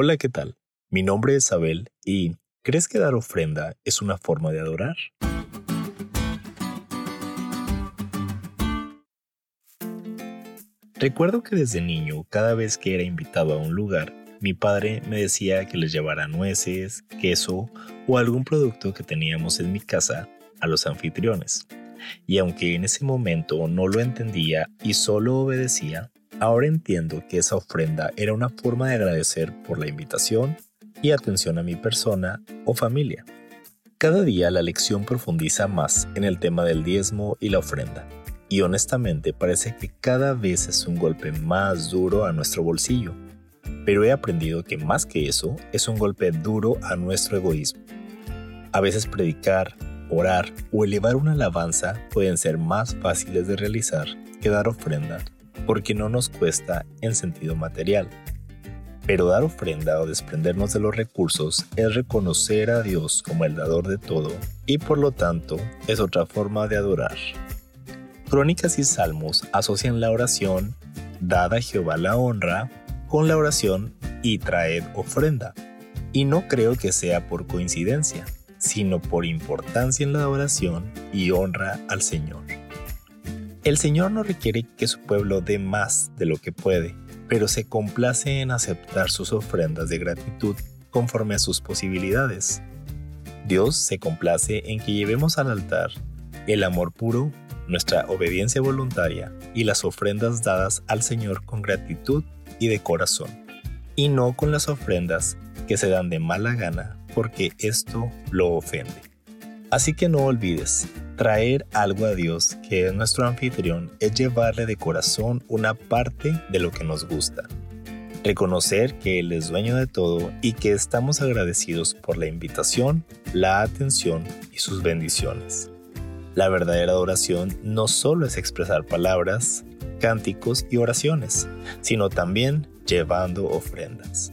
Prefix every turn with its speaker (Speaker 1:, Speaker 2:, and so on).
Speaker 1: Hola, ¿qué tal? Mi nombre es Abel y ¿crees que dar ofrenda es una forma de adorar? Recuerdo que desde niño, cada vez que era invitado a un lugar, mi padre me decía que les llevara nueces, queso o algún producto que teníamos en mi casa a los anfitriones. Y aunque en ese momento no lo entendía y solo obedecía, Ahora entiendo que esa ofrenda era una forma de agradecer por la invitación y atención a mi persona o familia. Cada día la lección profundiza más en el tema del diezmo y la ofrenda, y honestamente parece que cada vez es un golpe más duro a nuestro bolsillo. Pero he aprendido que más que eso es un golpe duro a nuestro egoísmo. A veces predicar, orar o elevar una alabanza pueden ser más fáciles de realizar que dar ofrenda porque no nos cuesta en sentido material. Pero dar ofrenda o desprendernos de los recursos es reconocer a Dios como el dador de todo y por lo tanto es otra forma de adorar. Crónicas y Salmos asocian la oración, dada a Jehová la honra, con la oración y traed ofrenda. Y no creo que sea por coincidencia, sino por importancia en la oración y honra al Señor. El Señor no requiere que su pueblo dé más de lo que puede, pero se complace en aceptar sus ofrendas de gratitud conforme a sus posibilidades. Dios se complace en que llevemos al altar el amor puro, nuestra obediencia voluntaria y las ofrendas dadas al Señor con gratitud y de corazón, y no con las ofrendas que se dan de mala gana porque esto lo ofende. Así que no olvides, traer algo a Dios, que es nuestro anfitrión, es llevarle de corazón una parte de lo que nos gusta. Reconocer que Él es dueño de todo y que estamos agradecidos por la invitación, la atención y sus bendiciones. La verdadera adoración no solo es expresar palabras, cánticos y oraciones, sino también llevando ofrendas.